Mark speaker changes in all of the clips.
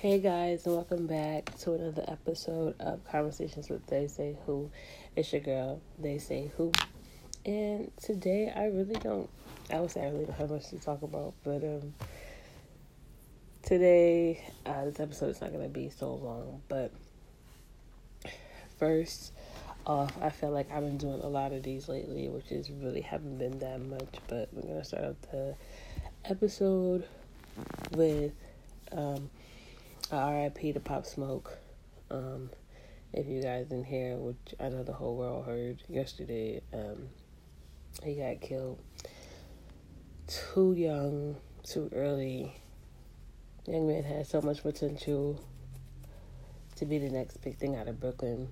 Speaker 1: Hey guys, and welcome back to another episode of Conversations with They Say Who. It's your girl, They Say Who. And today I really don't, I would say I really don't have much to talk about, but um, today uh, this episode is not going to be so long. But first off, I feel like I've been doing a lot of these lately, which is really haven't been that much. But we're going to start out the episode with. Um, RIP to Pop Smoke. Um, if you guys didn't hear, which I know the whole world heard yesterday, um, he got killed too young, too early. Young man had so much potential to be the next big thing out of Brooklyn,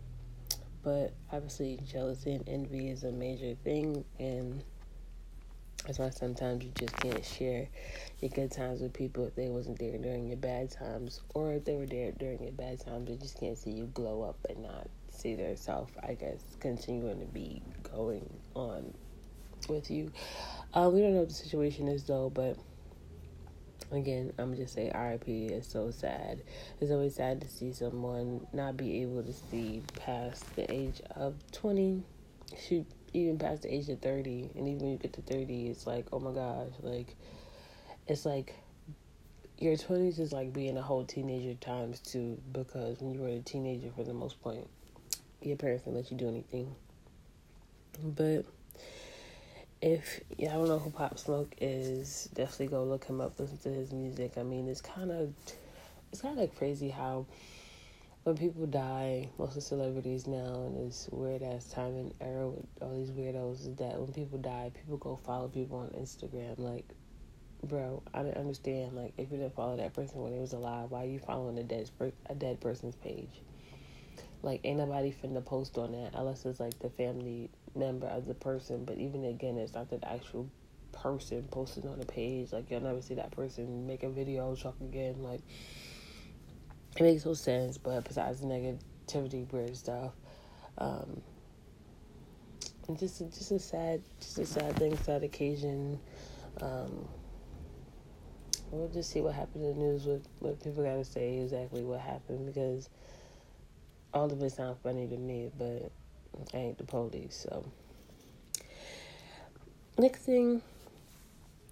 Speaker 1: but obviously jealousy and envy is a major thing, and that's why sometimes you just can't share your good times with people if they wasn't there during your bad times, or if they were there during your bad times, they just can't see you glow up and not see their self. I guess continuing to be going on with you. Uh, we don't know what the situation is though, but again, I'm just say RIP is so sad. It's always sad to see someone not be able to see past the age of 20. Shoot, even past the age of 30 and even when you get to 30 it's like oh my gosh like it's like your 20s is like being a whole teenager times two because when you were a teenager for the most part your parents didn't let you do anything but if yeah, I don't know who Pop Smoke is, definitely go look him up, listen to his music. I mean, it's kind of it's kind of crazy how when people die, most of celebrities now in this weird ass time and era with all these weirdos is that when people die, people go follow people on Instagram. Like, bro, I didn't understand. Like, if you didn't follow that person when they was alive, why are you following a dead a dead person's page? Like, ain't nobody finna post on that unless it's like the family member of the person. But even again, it's not the actual person posting on the page. Like, you'll never see that person make a video talk again. Like it makes no sense, but besides the negativity, weird stuff, um, and just just a sad, just a sad thing, sad occasion. Um, we'll just see what happened in the news. What what people got to say exactly what happened because all of it sounds funny to me, but I ain't the police. So next thing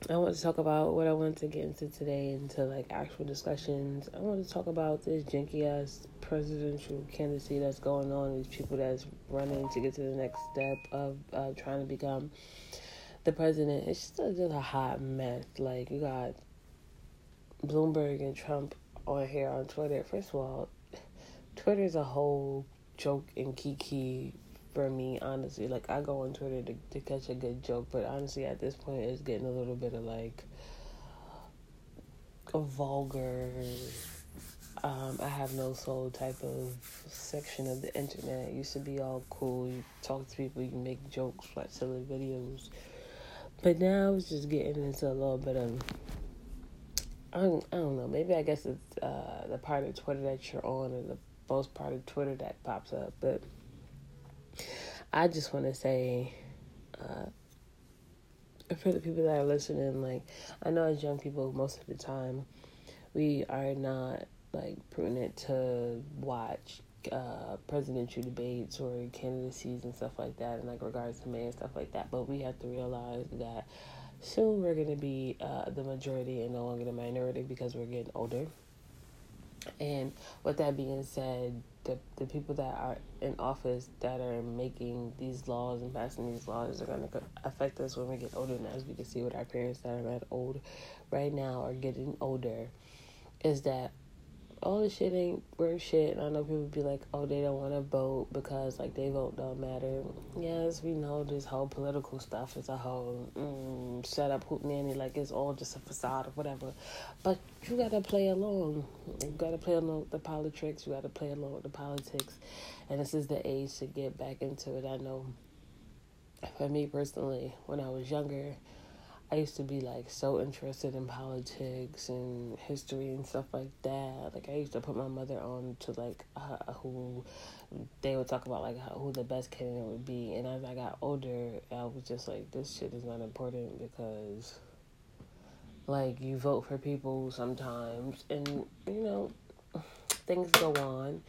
Speaker 1: I want to talk about what I want to get into today into like actual discussions. I want to talk about this janky ass presidential candidacy that's going on. These people that's running to get to the next step of uh, trying to become the president. It's just a, just a hot mess. Like you got Bloomberg and Trump on here on Twitter. First of all, Twitter is a whole joke and kiki for me, honestly. Like I go on Twitter to, to catch a good joke, but honestly, at this point, it's getting a little bit of like a vulgar. Um, I have no soul type of section of the internet. It used to be all cool. You talk to people, you make jokes, watch silly videos. But now it's just getting into a little bit of I don't, I don't know. Maybe I guess it's uh, the part of Twitter that you're on, or the most part of Twitter that pops up. But I just want to say, uh, for the people that are listening, like, I know as young people, most of the time, we are not, like, prudent to watch uh, presidential debates or candidacies and stuff like that, and, like, regards to May and stuff like that. But we have to realize that soon we're going to be uh, the majority and no longer the minority because we're getting older. And with that being said, the the people that are in office that are making these laws and passing these laws are going to affect us when we get older. And as we can see with our parents that are old right now are getting older, is that all this shit ain't worth shit. And I know people be like, oh, they don't want to vote because like they vote don't matter. Yes, we know this whole political stuff is a whole mm, set up nanny like it's all just a facade or whatever. But you gotta play along. You gotta play along with the politics. You gotta play along with the politics. And this is the age to get back into it. I know. For me personally, when I was younger I used to be like so interested in politics and history and stuff like that. Like I used to put my mother on to like uh, who they would talk about like who the best candidate would be. And as I got older, I was just like, this shit is not important because like you vote for people sometimes, and you know things go on,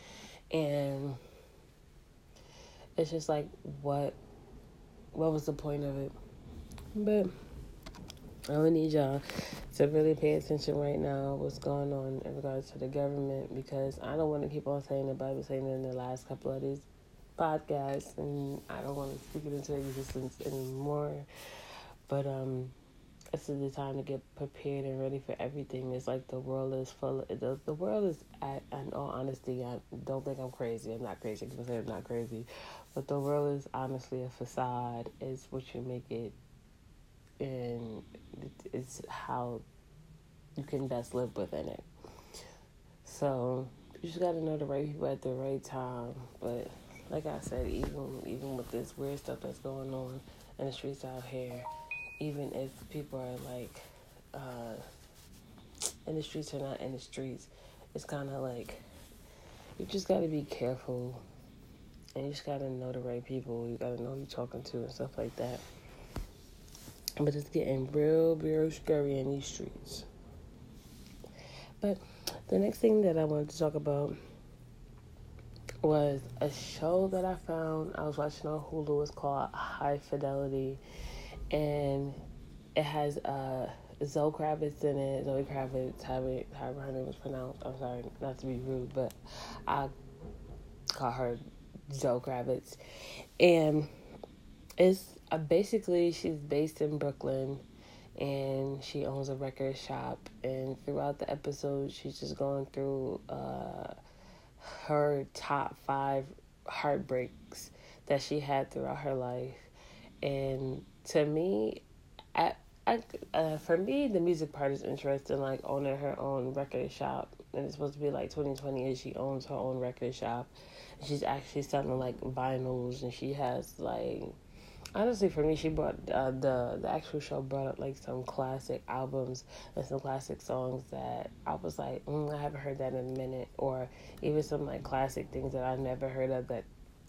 Speaker 1: and it's just like what what was the point of it? But I would need y'all to really pay attention right now what's going on in regards to the government because I don't want to keep on saying the Bible saying it in the last couple of these podcasts and I don't want to speak it into existence anymore. But um this is the time to get prepared and ready for everything. It's like the world is full. Of, the the world is, at, in all honesty, I don't think I'm crazy. I'm not crazy. I'm not crazy, but the world is honestly a facade. It's what you make it, and it's how you can best live within it. So you just gotta know the right people at the right time. But like I said, even even with this weird stuff that's going on in the streets out here, even if people are like uh, in the streets or not in the streets, it's kind of like you just gotta be careful, and you just gotta know the right people. You gotta know who you're talking to and stuff like that. But it's getting real, real scary in these streets. But the next thing that I wanted to talk about was a show that I found. I was watching on Hulu. It's called High Fidelity, and it has uh, Zoe Kravitz in it. Zoe Kravitz, however, however her name was pronounced. I'm sorry, not to be rude, but I call her Zoe Kravitz, and it's uh, basically she's based in Brooklyn and she owns a record shop and throughout the episode she's just going through uh, her top five heartbreaks that she had throughout her life. And to me I, I, uh, for me the music part is interesting like owning her own record shop. And it's supposed to be like 2020 and she owns her own record shop. She's actually selling like vinyls and she has like honestly for me she brought uh, the the actual show brought up like some classic albums and some classic songs that i was like mm, i haven't heard that in a minute or even some like classic things that I've never heard of that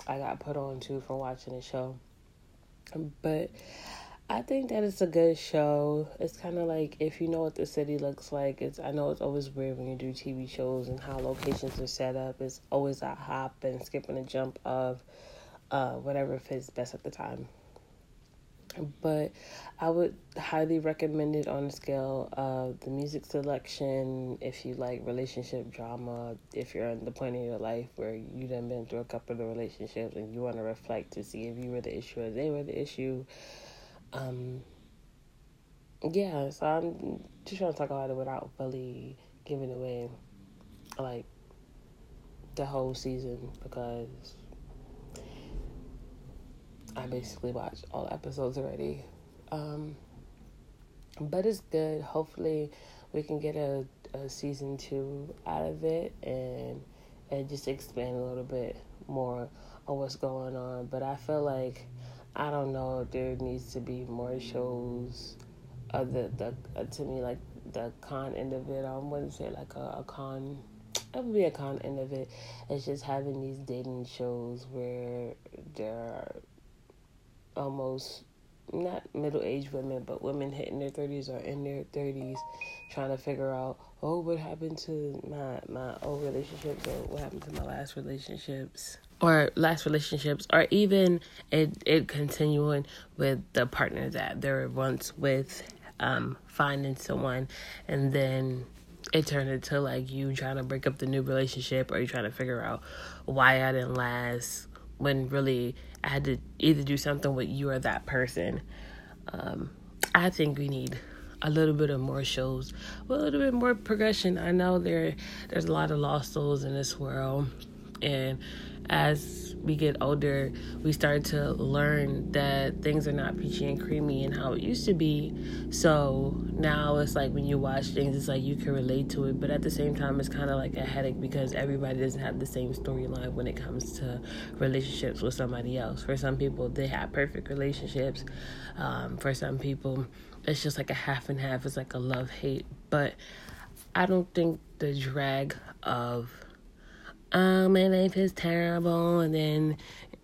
Speaker 1: i got put on to from watching the show but I think that it's a good show. It's kind of like if you know what the city looks like. It's I know it's always weird when you do TV shows and how locations are set up. It's always a hop and skipping a jump of uh, whatever fits best at the time but I would highly recommend it on the scale of the music selection. If you like relationship drama, if you're in the point in your life where you done been through a couple of relationships and you want to reflect to see if you were the issue or they were the issue. Um, yeah, so I'm just trying to talk about it without fully giving away like the whole season because I basically watched all episodes already. Um, but it's good. Hopefully, we can get a, a season two out of it and and just expand a little bit more on what's going on. But I feel like I don't know. There needs to be more shows. Uh, the uh, to me like the con end of it. I wouldn't say like a, a con. That would be a con end of it. It's just having these dating shows where there are almost not middle aged women, but women hitting their thirties or in their thirties, trying to figure out, oh, what happened to my my old relationships or what happened to my last relationships? Or last relationships or even it it continuing with the partner that they were once with, um, finding someone and then it turned into like you trying to break up the new relationship or you trying to figure out why I didn't last when really I had to either do something with you or that person. Um, I think we need a little bit of more shows, a little bit more progression. I know there there's a lot of lost souls in this world, and as we get older, we start to learn that things are not peachy and creamy and how it used to be. So now it's like when you watch things, it's like you can relate to it, but at the same time, it's kind of like a headache because everybody doesn't have the same storyline when it comes to relationships with somebody else. For some people, they have perfect relationships. Um, for some people, it's just like a half and half. It's like a love hate. But I don't think the drag of oh, my life is terrible, and then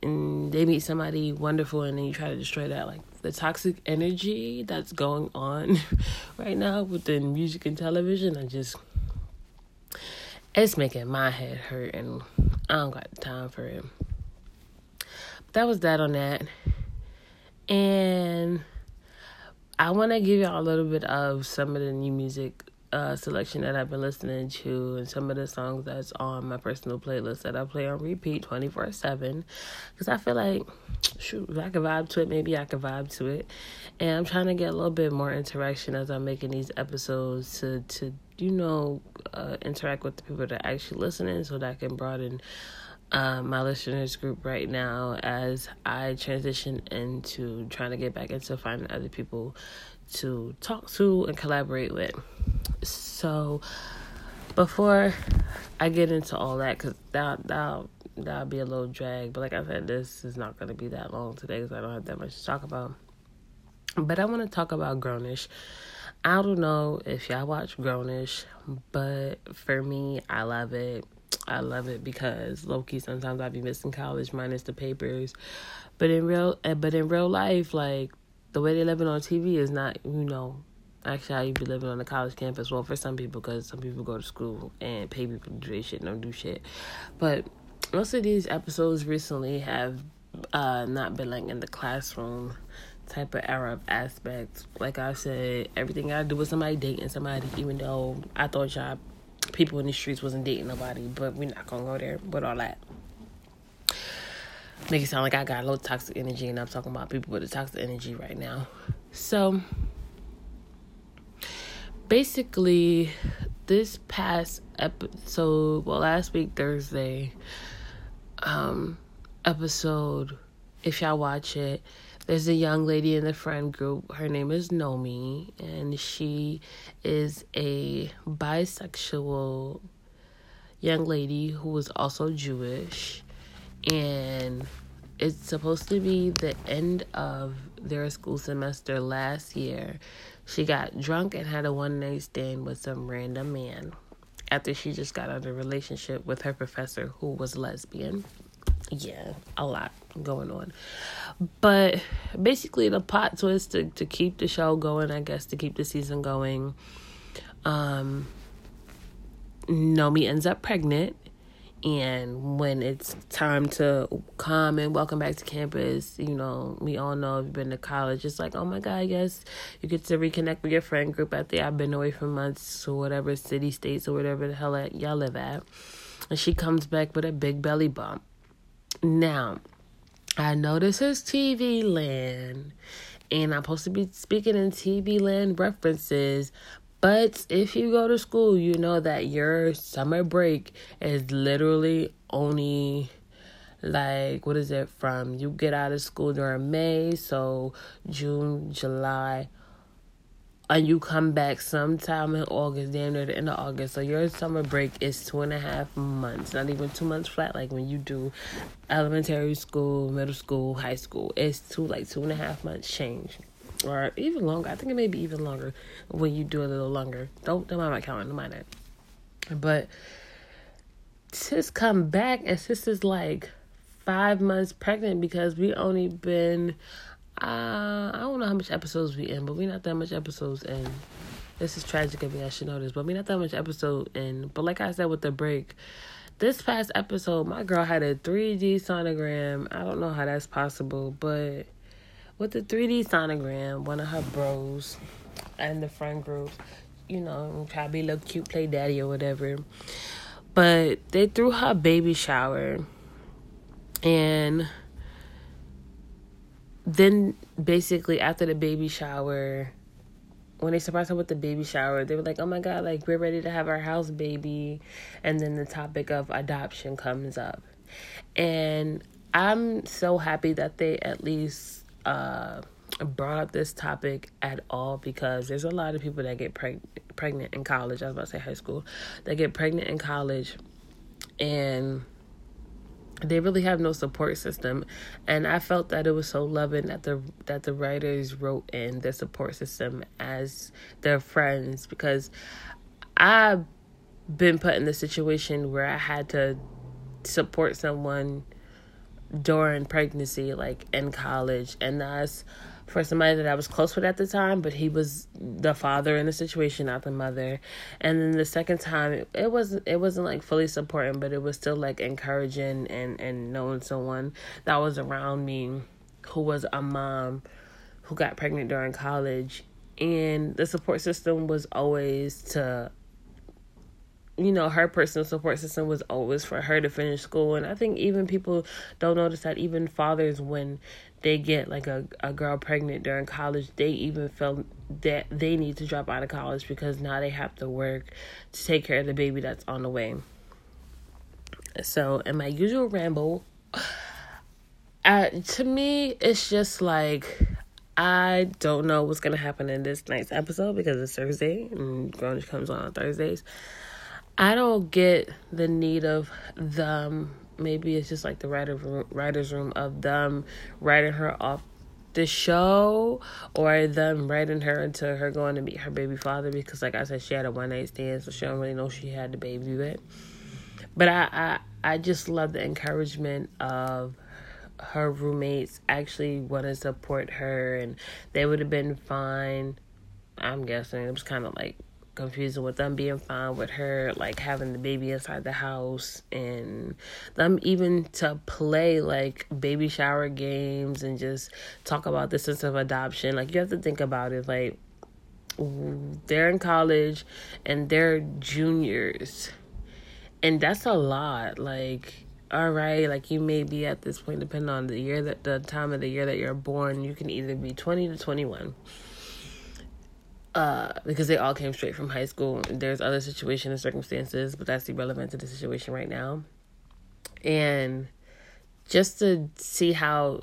Speaker 1: and they meet somebody wonderful, and then you try to destroy that. Like the toxic energy that's going on right now within music and television, I just it's making my head hurt, and I don't got time for it. But That was that on that. And I want to give y'all a little bit of some of the new music uh, selection that I've been listening to and some of the songs that's on my personal playlist that I play on repeat 24 7. Because I feel like, shoot, if I can vibe to it, maybe I can vibe to it. And I'm trying to get a little bit more interaction as I'm making these episodes to, to you know, uh, interact with the people that are actually listening so that I can broaden uh, my listeners group right now as I transition into trying to get back into finding other people to talk to and collaborate with. So before I get into all that, because that that that'll be a little drag. But like I said, this is not going to be that long today because I don't have that much to talk about. But I want to talk about Grownish. I don't know if y'all watch Grownish, but for me, I love it. I love it because Loki. Sometimes I be missing college minus the papers, but in real, eh, but in real life, like the way they're living on TV is not, you know, actually how you be living on the college campus. Well, for some people, because some people go to school and pay people to do their shit, and don't do shit. But most of these episodes recently have uh not been like in the classroom type of era of aspects. Like I said, everything I do with somebody dating somebody, even though I thought y'all people in the streets wasn't dating nobody, but we're not gonna go there with all that. Make it sound like I got a little toxic energy, and I'm talking about people with a toxic energy right now. So, basically, this past episode, well, last week Thursday, um, episode, if y'all watch it, there's a young lady in the friend group. Her name is Nomi, and she is a bisexual young lady who is also Jewish. And it's supposed to be the end of their school semester last year. She got drunk and had a one night stand with some random man after she just got out of a relationship with her professor who was lesbian yeah, a lot going on. But basically, the plot twist to, to keep the show going, I guess, to keep the season going, um, Nomi ends up pregnant. And when it's time to come and welcome back to campus, you know, we all know if you've been to college, it's like, oh my God, yes, you get to reconnect with your friend group after I've been away for months or whatever city, states, or whatever the hell y'all live at. And she comes back with a big belly bump now, I know this is TV land, and I'm supposed to be speaking in TV land references. But if you go to school, you know that your summer break is literally only like what is it from you get out of school during May, so June, July, and you come back sometime in August, damn near the end of August. So your summer break is two and a half months, not even two months flat. Like when you do elementary school, middle school, high school, it's two like two and a half months change, or even longer. I think it may be even longer when you do a little longer. Don't don't mind my calendar, don't mind that. But sis come back and sis is like five months pregnant because we only been uh, I don't know how much episodes we in, but we not that much episodes in. This is tragic of me. I should know this, but we not that much episode in. But like I said with the break, this past episode, my girl had a 3D sonogram. I don't know how that's possible, but with the 3D sonogram, one of her bros and the friend group, you know, a little cute play daddy or whatever. But they threw her baby shower and then basically after the baby shower when they surprised her with the baby shower, they were like, "Oh my god, like we're ready to have our house baby," and then the topic of adoption comes up, and I'm so happy that they at least uh, brought up this topic at all because there's a lot of people that get preg- pregnant in college. I was about to say high school, that get pregnant in college, and they really have no support system and i felt that it was so loving that the that the writers wrote in the support system as their friends because i've been put in the situation where i had to support someone during pregnancy like in college and that's for somebody that I was close with at the time, but he was the father in the situation, not the mother. And then the second time, it, it wasn't it wasn't like fully supporting, but it was still like encouraging and and knowing someone that was around me who was a mom who got pregnant during college, and the support system was always to you know, her personal support system was always for her to finish school. And I think even people don't notice that even fathers, when they get like a, a girl pregnant during college, they even feel that they need to drop out of college because now they have to work to take care of the baby that's on the way. So, in my usual ramble, uh, to me, it's just like I don't know what's gonna happen in this night's episode because it's Thursday and Grownish comes on on Thursdays. I don't get the need of them. Maybe it's just like the writer writers room of them writing her off the show or them writing her into her going to meet her baby father because, like I said, she had a one night stand, so she don't really know she had the baby yet. But I, I, I just love the encouragement of her roommates actually want to support her, and they would have been fine. I'm guessing it was kind of like confusing with them being fine with her like having the baby inside the house and them even to play like baby shower games and just talk about the sense of adoption. Like you have to think about it like they're in college and they're juniors. And that's a lot like all right like you may be at this point depending on the year that the time of the year that you're born you can either be 20 to 21 uh, because they all came straight from high school. There's other situations and circumstances, but that's irrelevant to the situation right now. And just to see how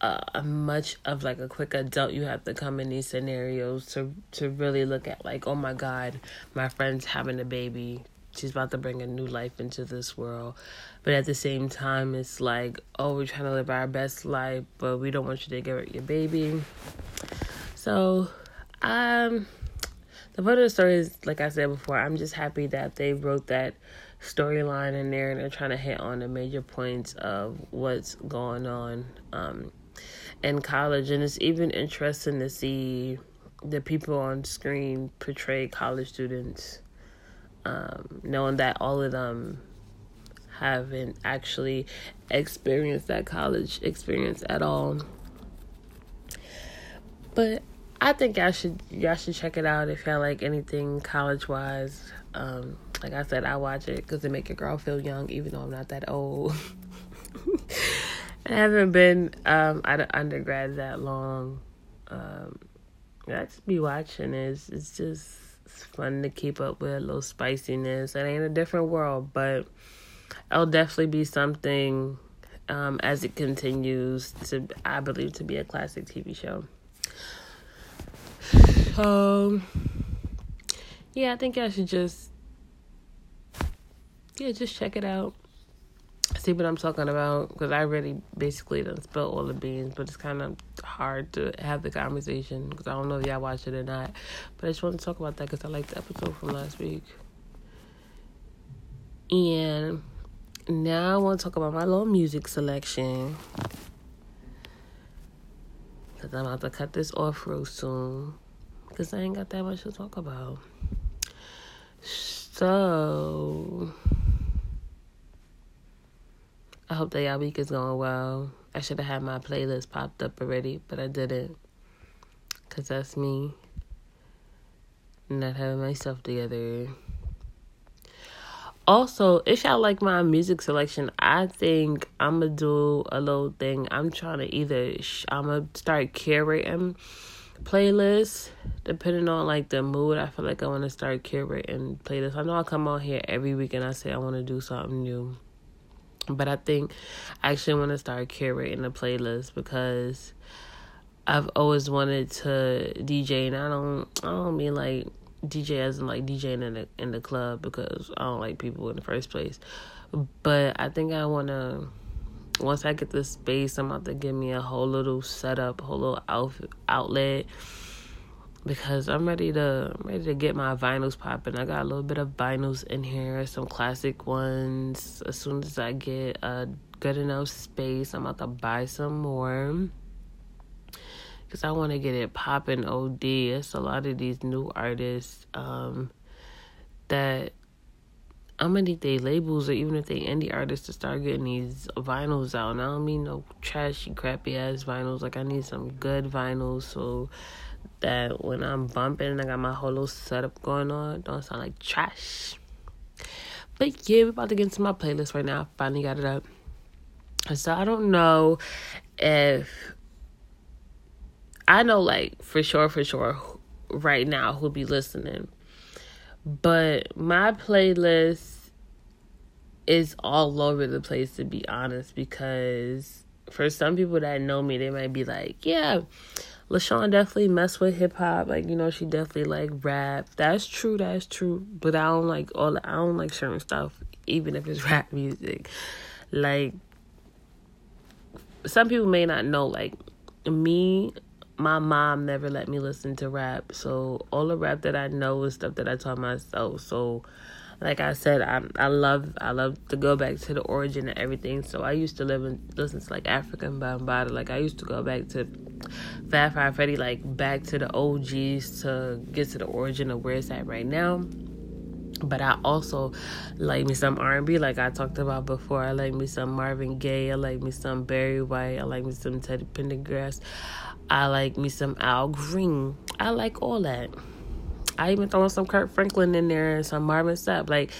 Speaker 1: uh, much of like a quick adult you have to come in these scenarios to to really look at like, oh my God, my friend's having a baby. She's about to bring a new life into this world. But at the same time, it's like, oh, we're trying to live our best life, but we don't want you to give your baby. So um, the point of the story is, like I said before, I'm just happy that they wrote that storyline in there and they're trying to hit on the major points of what's going on um, in college. And it's even interesting to see the people on screen portray college students, um, knowing that all of them haven't actually experienced that college experience at all. But I think y'all should y'all should check it out if y'all like anything college wise. Um, like I said, I watch it because it make a girl feel young, even though I'm not that old. I haven't been um, out of undergrad that long. Um, I just be watching it. It's just it's fun to keep up with a little spiciness. It ain't a different world, but it'll definitely be something um, as it continues to, I believe, to be a classic TV show. Um, yeah, I think I should just, yeah, just check it out. See what I'm talking about because I really basically done spill all the beans, but it's kind of hard to have the conversation because I don't know if y'all watch it or not. But I just want to talk about that because I liked the episode from last week. And now I want to talk about my little music selection. Because I'm about to cut this off real soon because I ain't got that much to talk about. So, I hope that y'all week is going well. I should have had my playlist popped up already, but I didn't. Because that's me not having myself together. Also, if y'all like my music selection, I think I'm gonna do a little thing. I'm trying to either, I'm gonna start curating playlists depending on like the mood i feel like i want to start curating playlists. I know i come on here every week and i say i want to do something new but i think i actually want to start curating a playlist because i've always wanted to dj and i don't i don't mean like dj as in like djing in the in the club because i don't like people in the first place but i think i want to once I get this space, I'm about to give me a whole little setup, whole little outfit, outlet because I'm ready to I'm ready to get my vinyls popping. I got a little bit of vinyls in here, some classic ones. As soon as I get a good enough space, I'm about to buy some more. because I want to get it popping. Od. It's a lot of these new artists um, that I'm gonna need their labels or even if they indie artists to start getting these vinyls out. And I don't mean no trashy, crappy ass vinyls. Like I need some good vinyls so that when I'm bumping, and I got my whole little setup going on. Don't sound like trash. But yeah, we're about to get into my playlist right now. Finally got it up. So I don't know if I know like for sure, for sure, right now who'll be listening. But my playlist is all over the place to be honest, because for some people that know me, they might be like, Yeah, LaShawn definitely mess with hip hop. Like, you know, she definitely like rap. That's true, that's true. But I don't like all I don't like certain stuff, even if it's rap music. Like some people may not know, like me, my mom never let me listen to rap. So all the rap that I know is stuff that I taught myself. So like I said, I I love I love to go back to the origin of everything. So I used to live and listen to like Afrika Bambaataa. Like I used to go back to Fab Five Freddy, like back to the OGs to get to the origin of where it's at right now but I also like me some R and B, like I talked about before. I like me some Marvin Gaye. I like me some Barry White. I like me some Teddy Pendergrass. I like me some Al Green. I like all that. I even throw some Kirk Franklin in there and some Marvin Sapp. Like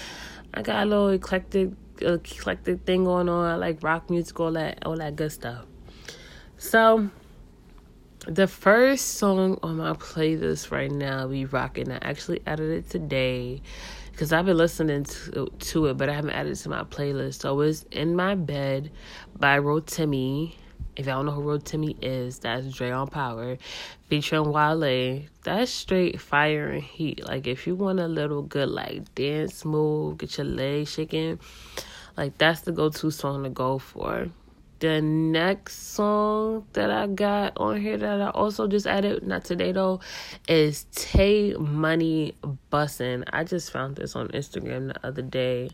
Speaker 1: I got a little eclectic, eclectic thing going on. I like rock music, all that, all that good stuff. So the first song on my playlist right now, we rocking. I actually added it today because I've been listening to, to it, but I haven't added it to my playlist. So it's In My Bed by Rotimi. If y'all know who Rotimi is, that's Dre on Power, featuring Wale. That's straight fire and heat. Like if you want a little good like dance move, get your legs shaking, like that's the go-to song to go for. The next song that I got on here that I also just added, not today though, is Tay Money Bussin'. I just found this on Instagram the other day.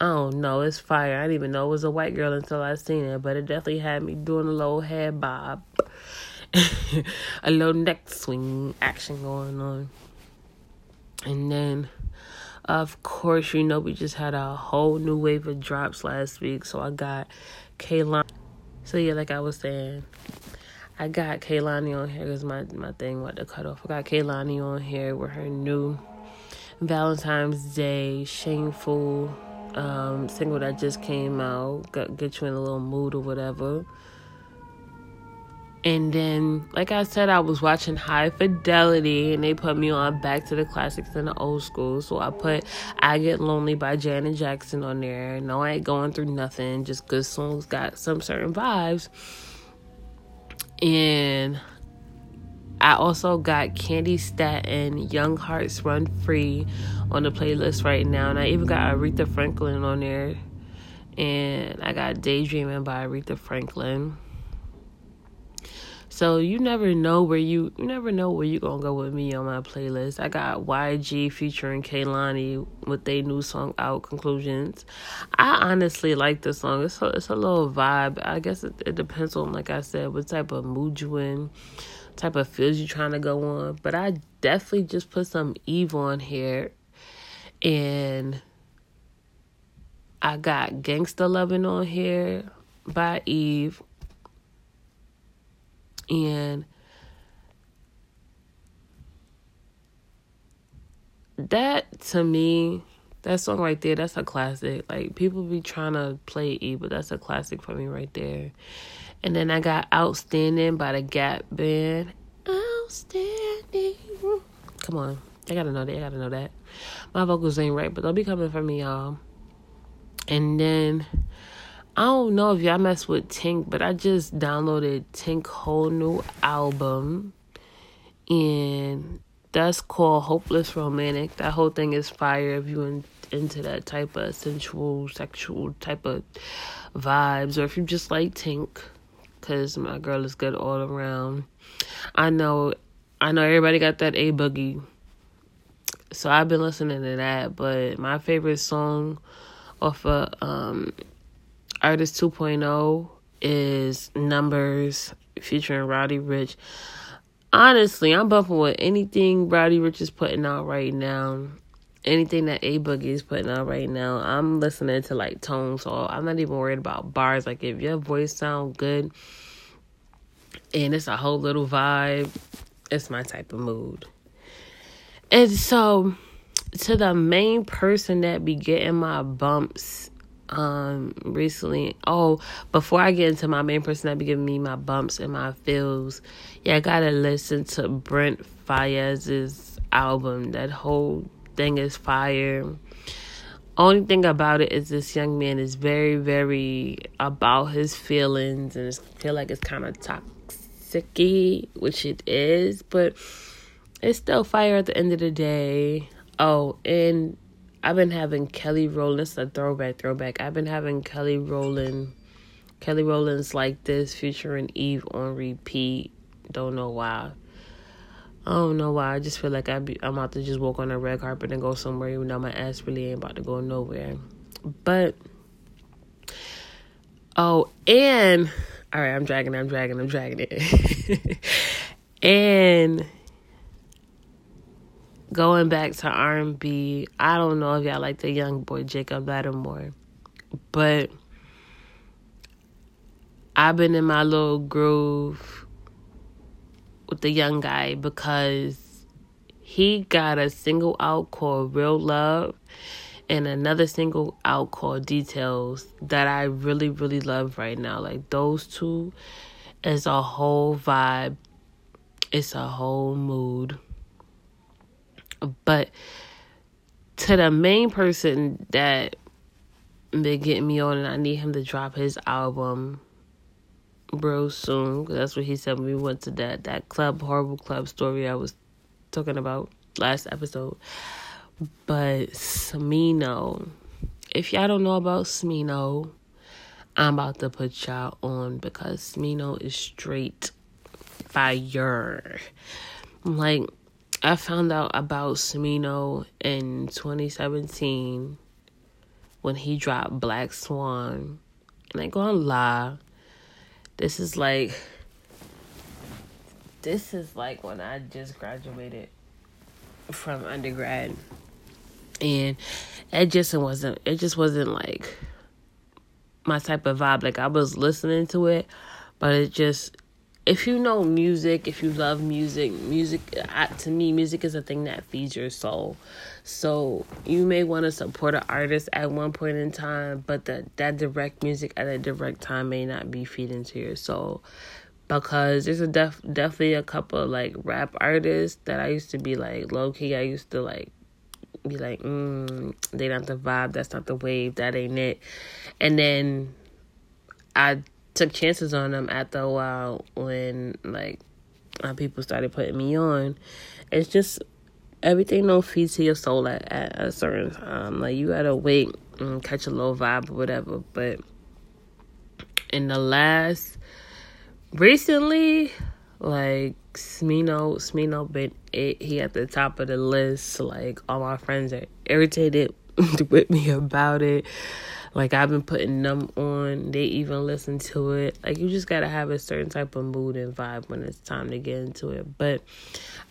Speaker 1: I don't know, it's fire. I didn't even know it was a white girl until I seen it, but it definitely had me doing a little head bob, a little neck swing action going on. And then, of course, you know, we just had a whole new wave of drops last week, so I got Kehlani. So yeah, like I was saying, I got Kehlani on here because my my thing what to cut off. I got Kehlani on here with her new Valentine's Day Shameful um, single that just came out. Got, get you in a little mood or whatever. And then, like I said, I was watching High Fidelity and they put me on Back to the Classics and the Old School. So I put I Get Lonely by Janet Jackson on there. No, I ain't going through nothing. Just good songs got some certain vibes. And I also got Candi Staton, Young Hearts Run Free on the playlist right now. And I even got Aretha Franklin on there. And I got Daydreaming by Aretha Franklin. So you never know where you you never know where you gonna go with me on my playlist. I got YG featuring Kehlani with their new song out Konclusions. I honestly like the song. It's a, it's a little vibe. I guess it, it depends on like I said what type of mood you in, type of feels you're trying to go on. But I definitely just put some Eve on here, and I got Gangsta Loving on here by Eve and that to me, that song right there, that's a classic. Like people be trying to play Eve, but that's a classic for me right there. And then I got Outstanding by the Gap Band. Outstanding. Come on. I gotta know that. I gotta know that. My vocals ain't right, but they'll be coming for me, y'all. And then I don't know if y'all mess with Tink, but I just downloaded Tink whole new album, and that's called Hopeless Romantic. That whole thing is fire if you in, into that type of sensual, sexual type of vibes, or if you just like Tink, cause my girl is good all around. I know, I know everybody got that A Boogie, so I've been listening to that. But my favorite song off of um Artist 2.0 is Numbers featuring Roddy Ricch. honestly, I'm bumping with anything Roddy Ricch is putting out right now. Anything that A Boogie is putting out right now, I'm listening to like tone, so I'm not even worried about bars. Like if your voice sound good and it's a whole little vibe, it's my type of mood. And so to the main person that be getting my bumps um recently oh before i get into my main person that be giving me my bumps and my feels yeah i gotta listen to brent faiyaz's album that whole thing is fire only thing about it is this young man is very very about his feelings and I feel like it's kind of toxic which it is but it's still fire at the end of the day oh and I've been having Kelly Rowland. It's a throwback, throwback. I've been having Kelly Rowland, Kelly Rowland's like this featuring Eve on repeat. Don't know why. I don't know why. I just feel like I be, I'm about to just walk on a red carpet and go somewhere, even though my ass really ain't about to go nowhere. But oh, and all right, I'm dragging, I'm dragging, I'm dragging it, and going back to R&B, I don't know if y'all like the young boy Jacob Latimore, but I've been in my little groove with the young guy because he got a single out called Real Love and another single out called Details that I really, really love right now. Like those two is a whole vibe. It's a whole mood. But to the main person that been getting me on, and I need him to drop his album real soon. That's what he said when we went to that that club, horrible club story I was talking about last episode. But Smino, if y'all don't know about Smino, I'm about to put y'all on because Smino is straight fire. Like I found out about Smino in 2017 when he dropped Black Swan. And I gonna lie, this is like this is like when I just graduated from undergrad. And it just wasn't it just wasn't like my type of vibe. Like I was listening to it, but it just if you know music, if you love music, music to me, music is a thing that feeds your soul. So you may want to support an artist at one point in time, but that that direct music at a direct time may not be feeding to your soul. Because there's a def definitely a couple like rap artists that I used to be like low key. I used to like be like, mm, they not the vibe. That's not the wave. That ain't it. And then I took chances on them after a while when like people started putting me on. It's just everything don't feed to your soul at, at a certain time. Like you gotta wait and catch a little vibe or whatever. But in the last recently, like Smino, Smino been it, he at the top of the list. Like all my friends are irritated with me about it. Like I've been putting them on. They even listen to it. Like you just gotta have a certain type of mood and vibe when it's time to get into it. But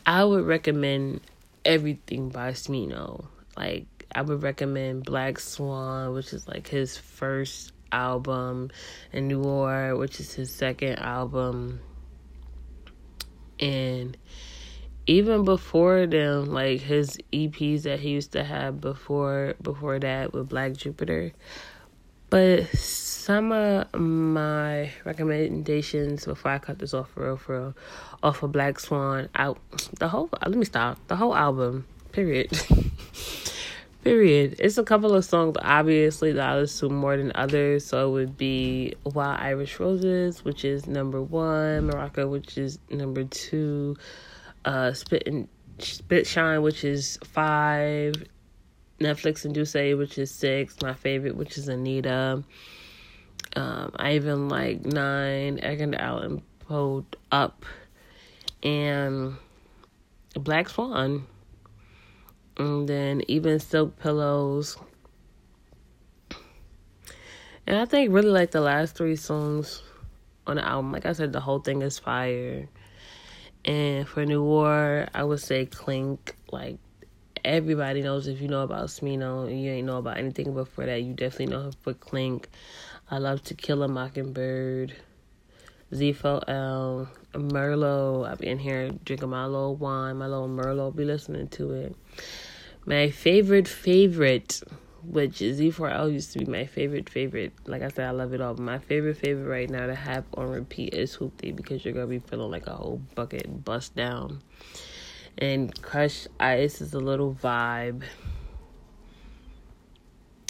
Speaker 1: I would recommend everything by Smino. Like I would recommend Black Swan, which is like his first album, and Noir, which is his second album. And even before them, like his EPs that he used to have before before that with Black Jupiter. But some of my recommendations before I cut this off for real, for real, off of Black Swan out the whole let me stop. The whole album. Period. Period. It's a couple of songs obviously that I listen to more than others. So it would be Wild Irish Roses, which is number one, Morocco, which is number two, uh, Spit and Spit Shine, which is five, Netflix and D'ussé, which is six. My favorite, which is Anita. Um, I even like nine. Edgar Allan Poe up, and Black Swan, and then even Silk Pillows. And I think really like the last three songs on the album. Like I said, the whole thing is fire. And for Noir, I would say Clink. Like everybody knows if you know about Smino and you ain't know about anything before that, you definitely know him for Clink. I love To Kill a Mockingbird. Z4L, Merlot. I've been here drinking my little wine, my little Merlot. Be listening to it. My favorite, favorite, which Z4L used to be my favorite, favorite. Like I said, I love it all. But my favorite, favorite right now to have on repeat is Hoopty because you're going to be feeling like a whole bucket bust down. And Crush Ice is a little vibe.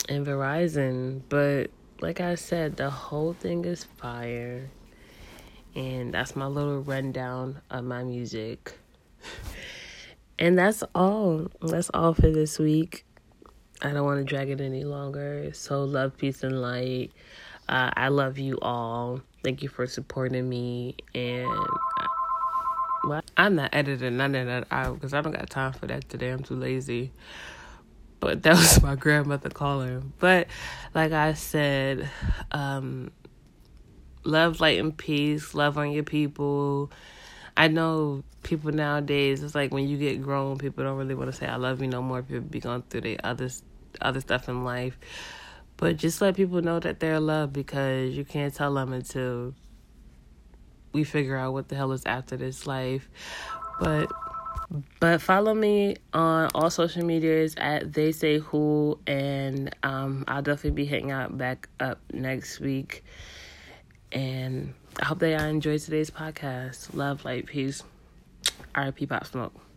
Speaker 1: And Verizon. But like I said, the whole thing is fire. And that's my little rundown of my music. And that's all. That's all for this week. I don't want to drag it any longer. So, love, peace, and light. Uh, I love you all. Thank you for supporting me. And I, I'm not editing none of that out because I don't got time for that today. I'm too lazy. But that was my grandmother calling. But like I said, um, love, light, and peace. Love on your people. I know people nowadays. It's like when you get grown, people don't really want to say "I love you" no more. People be going through the other other stuff in life, but just let people know that they're loved because you can't tell them until we figure out what the hell is after this life. But but follow me on all social medias at they say who and um I'll definitely be hitting out back up next week. And I hope that I enjoyed today's podcast. Love, light, peace. RIP Pop Smoke.